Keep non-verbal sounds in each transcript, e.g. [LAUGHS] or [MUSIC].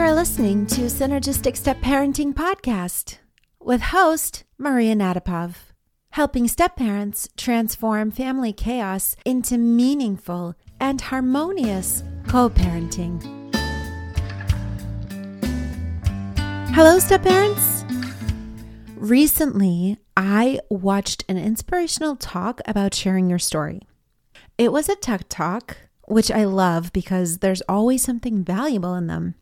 You're listening to Synergistic Step Parenting Podcast with host Maria Nadapov, helping step parents transform family chaos into meaningful and harmonious co parenting. Hello, step parents. Recently, I watched an inspirational talk about sharing your story. It was a TED talk, which I love because there's always something valuable in them.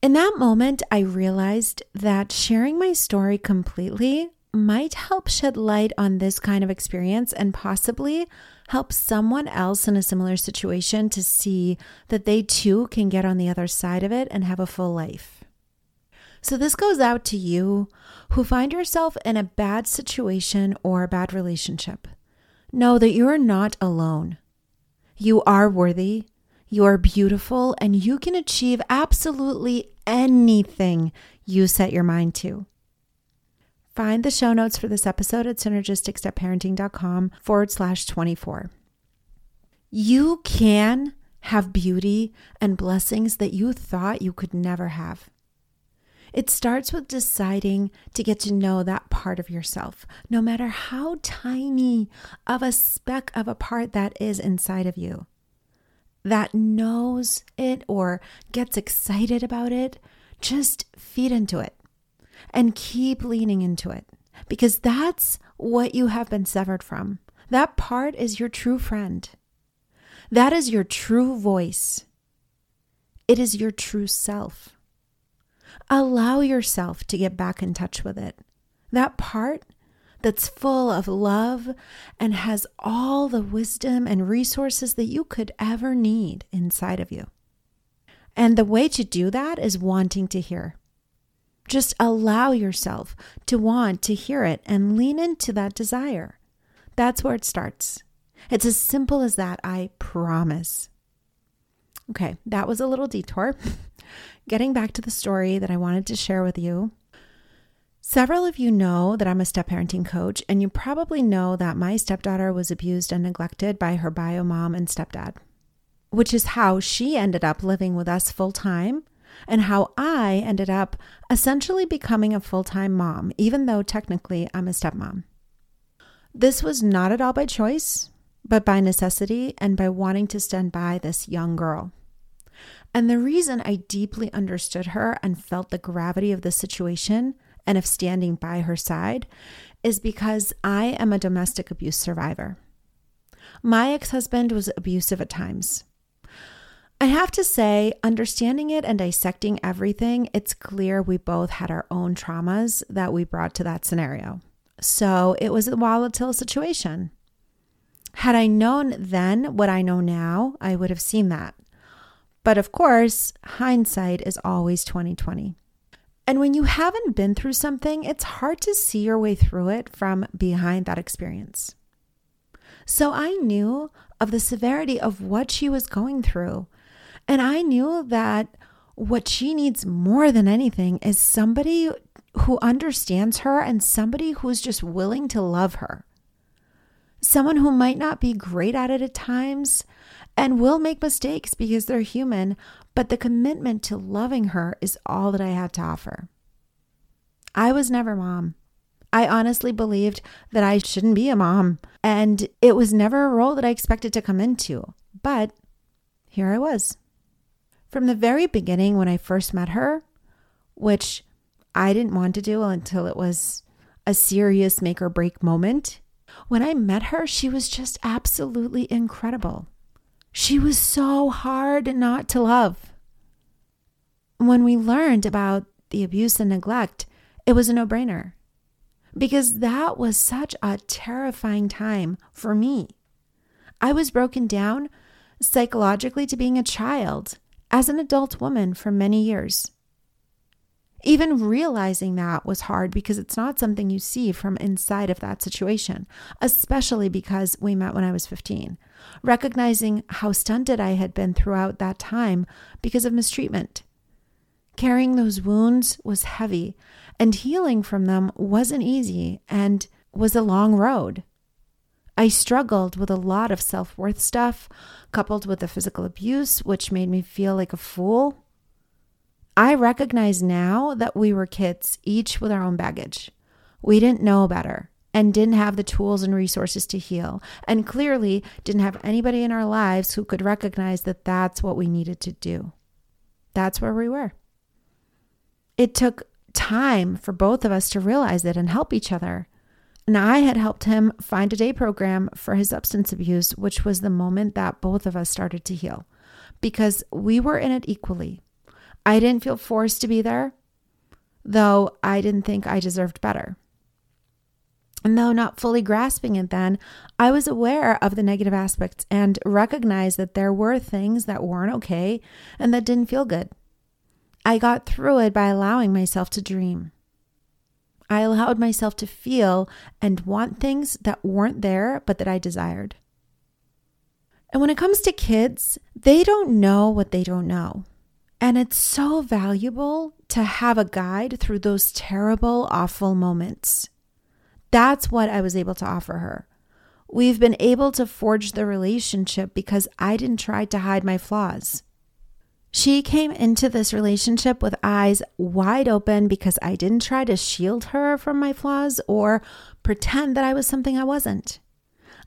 In that moment, I realized that sharing my story completely might help shed light on this kind of experience and possibly help someone else in a similar situation to see that they too can get on the other side of it and have a full life. So, this goes out to you who find yourself in a bad situation or a bad relationship. Know that you are not alone. You are worthy, you are beautiful and you can achieve absolutely anything you set your mind to. Find the show notes for this episode at synergisticstepparenting.com forward slash 24. You can have beauty and blessings that you thought you could never have. It starts with deciding to get to know that part of yourself, no matter how tiny of a speck of a part that is inside of you that knows it or gets excited about it, just feed into it and keep leaning into it because that's what you have been severed from. That part is your true friend. That is your true voice. It is your true self. Allow yourself to get back in touch with it. That part that's full of love and has all the wisdom and resources that you could ever need inside of you. And the way to do that is wanting to hear. Just allow yourself to want to hear it and lean into that desire. That's where it starts. It's as simple as that, I promise. Okay, that was a little detour. [LAUGHS] Getting back to the story that I wanted to share with you, Several of you know that I'm a step parenting coach, and you probably know that my stepdaughter was abused and neglected by her bio mom and stepdad, which is how she ended up living with us full time, and how I ended up essentially becoming a full time mom, even though technically I'm a stepmom. This was not at all by choice, but by necessity and by wanting to stand by this young girl. And the reason I deeply understood her and felt the gravity of the situation and of standing by her side is because I am a domestic abuse survivor. My ex husband was abusive at times. I have to say, understanding it and dissecting everything, it's clear we both had our own traumas that we brought to that scenario. So it was a volatile situation. Had I known then what I know now, I would have seen that. But of course, hindsight is always 2020. And when you haven't been through something, it's hard to see your way through it from behind that experience. So I knew of the severity of what she was going through. And I knew that what she needs more than anything is somebody who understands her and somebody who's just willing to love her. Someone who might not be great at it at times and will make mistakes because they're human, but the commitment to loving her is all that I had to offer. I was never mom. I honestly believed that I shouldn't be a mom, and it was never a role that I expected to come into. But here I was. From the very beginning, when I first met her, which I didn't want to do until it was a serious make or break moment, when I met her, she was just absolutely incredible. She was so hard not to love. When we learned about the abuse and neglect, it was a no brainer because that was such a terrifying time for me. I was broken down psychologically to being a child as an adult woman for many years. Even realizing that was hard because it's not something you see from inside of that situation, especially because we met when I was 15. Recognizing how stunted I had been throughout that time because of mistreatment. Carrying those wounds was heavy, and healing from them wasn't easy and was a long road. I struggled with a lot of self worth stuff, coupled with the physical abuse, which made me feel like a fool I recognize now that we were kids, each with our own baggage. We didn't know better and didn't have the tools and resources to heal, and clearly didn't have anybody in our lives who could recognize that that's what we needed to do. That's where we were. It took time for both of us to realize it and help each other. And I had helped him find a day program for his substance abuse, which was the moment that both of us started to heal because we were in it equally. I didn't feel forced to be there, though I didn't think I deserved better. And though not fully grasping it then, I was aware of the negative aspects and recognized that there were things that weren't okay and that didn't feel good. I got through it by allowing myself to dream. I allowed myself to feel and want things that weren't there, but that I desired. And when it comes to kids, they don't know what they don't know. And it's so valuable to have a guide through those terrible, awful moments. That's what I was able to offer her. We've been able to forge the relationship because I didn't try to hide my flaws. She came into this relationship with eyes wide open because I didn't try to shield her from my flaws or pretend that I was something I wasn't.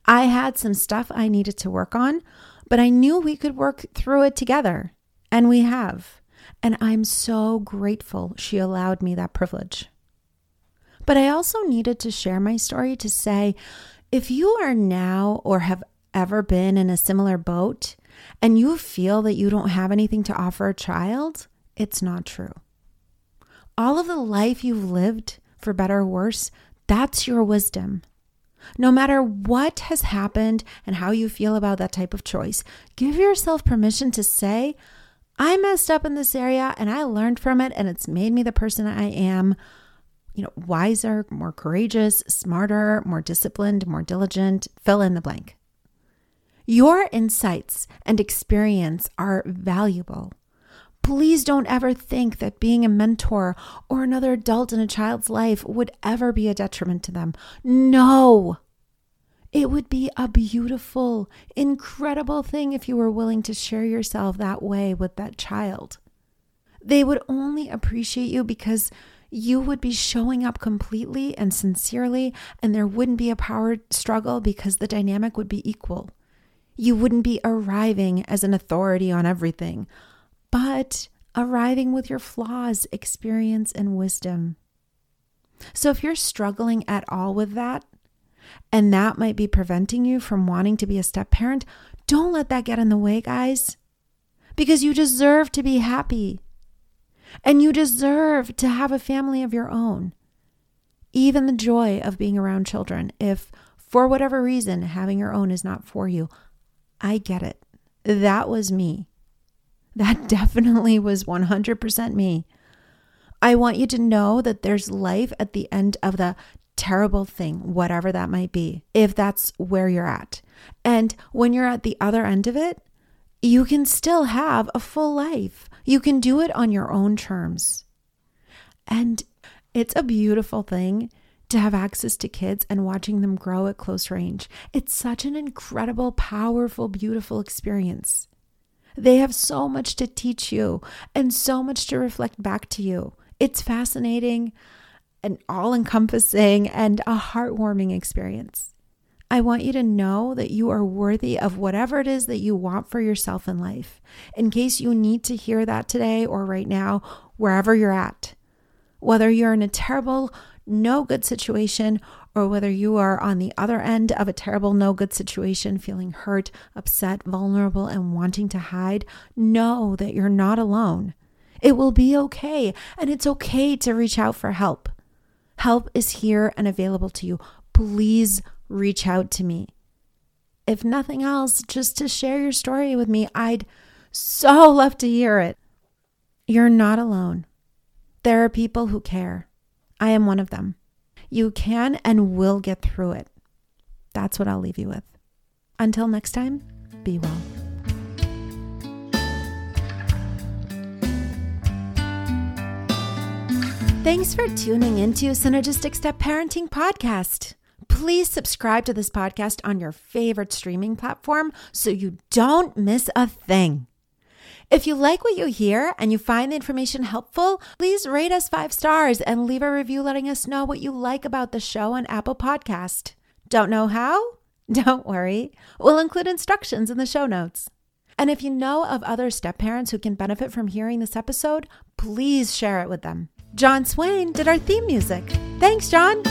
I had some stuff I needed to work on, but I knew we could work through it together, and we have. And I'm so grateful she allowed me that privilege. But I also needed to share my story to say if you are now or have ever been in a similar boat and you feel that you don't have anything to offer a child, it's not true. All of the life you've lived, for better or worse, that's your wisdom. No matter what has happened and how you feel about that type of choice, give yourself permission to say, I messed up in this area and I learned from it and it's made me the person I am. You know, wiser, more courageous, smarter, more disciplined, more diligent, fill in the blank. Your insights and experience are valuable. Please don't ever think that being a mentor or another adult in a child's life would ever be a detriment to them. No. It would be a beautiful, incredible thing if you were willing to share yourself that way with that child. They would only appreciate you because you would be showing up completely and sincerely, and there wouldn't be a power struggle because the dynamic would be equal. You wouldn't be arriving as an authority on everything but arriving with your flaws, experience, and wisdom. So if you're struggling at all with that, and that might be preventing you from wanting to be a step parent, don't let that get in the way, guys, because you deserve to be happy and you deserve to have a family of your own. Even the joy of being around children, if for whatever reason having your own is not for you, I get it. That was me. That [LAUGHS] definitely was 100% me. I want you to know that there's life at the end of the terrible thing, whatever that might be, if that's where you're at. And when you're at the other end of it, you can still have a full life. You can do it on your own terms. And it's a beautiful thing to have access to kids and watching them grow at close range. It's such an incredible, powerful, beautiful experience. They have so much to teach you and so much to reflect back to you. It's fascinating and all encompassing and a heartwarming experience. I want you to know that you are worthy of whatever it is that you want for yourself in life. In case you need to hear that today or right now, wherever you're at, whether you're in a terrible, no good situation or whether you are on the other end of a terrible, no good situation, feeling hurt, upset, vulnerable, and wanting to hide, know that you're not alone. It will be okay, and it's okay to reach out for help. Help is here and available to you. Please reach out to me. If nothing else, just to share your story with me, I'd so love to hear it. You're not alone. There are people who care. I am one of them. You can and will get through it. That's what I'll leave you with. Until next time, be well. Thanks for tuning into Synergistic Step Parenting Podcast. Please subscribe to this podcast on your favorite streaming platform so you don't miss a thing. If you like what you hear and you find the information helpful, please rate us five stars and leave a review letting us know what you like about the show on Apple Podcast. Don't know how? [LAUGHS] Don't worry. We'll include instructions in the show notes. And if you know of other step parents who can benefit from hearing this episode, please share it with them. John Swain did our theme music. Thanks, John.